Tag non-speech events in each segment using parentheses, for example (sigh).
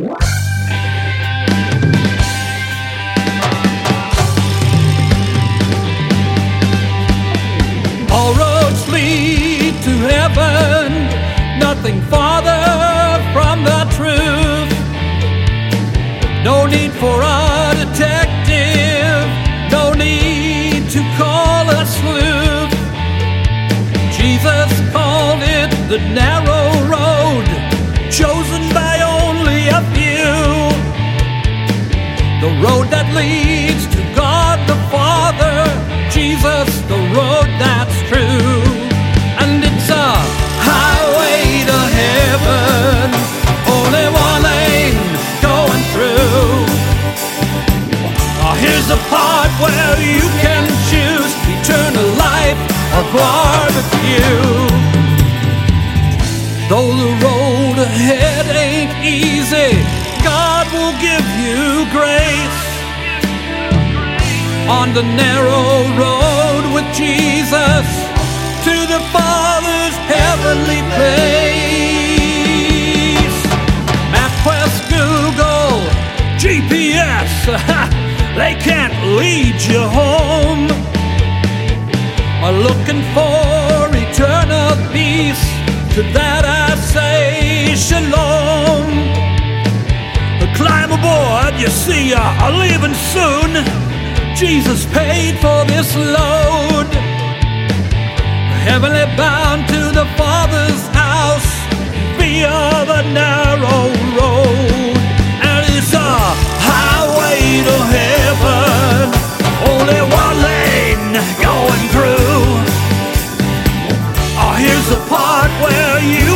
All roads lead to heaven, nothing farther from the truth. No need for a detective, no need to call a sleuth. Jesus called it the narrow The road that leads to God the Father, Jesus, the road that's true. And it's a highway to heaven, only one lane going through. Oh, here's the part where you can choose eternal life or barbecue. Though the road ahead ain't easy, God will give you grace. On the narrow road with Jesus to the Father's heavenly place. MapQuest, Google, GPS, (laughs) they can't lead you home. Are looking for eternal peace. To that Aboard, you see, uh, I'm leaving soon. Jesus paid for this load. Heavenly bound to the Father's house via the narrow road. And it's a highway to heaven, only one lane going through. Oh, here's the part where you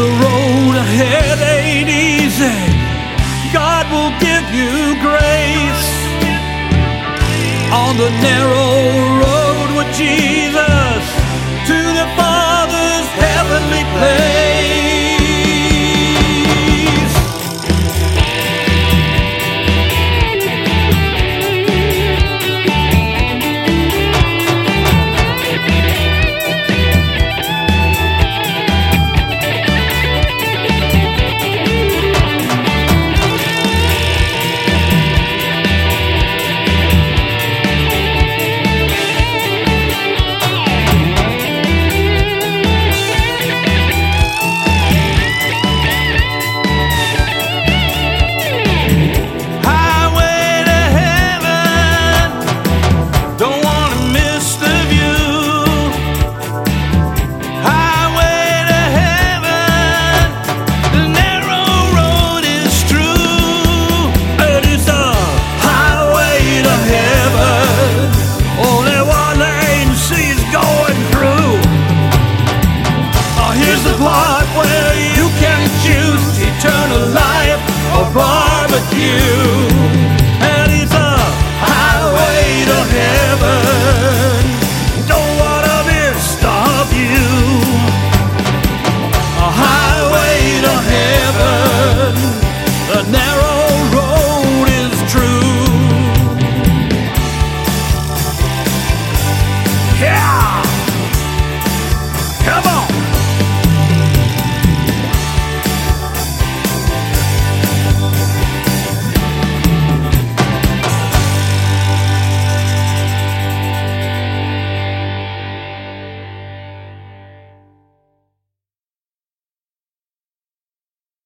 the road ahead ain't easy, God will give you grace. On the narrow. choose eternal life or barbecue.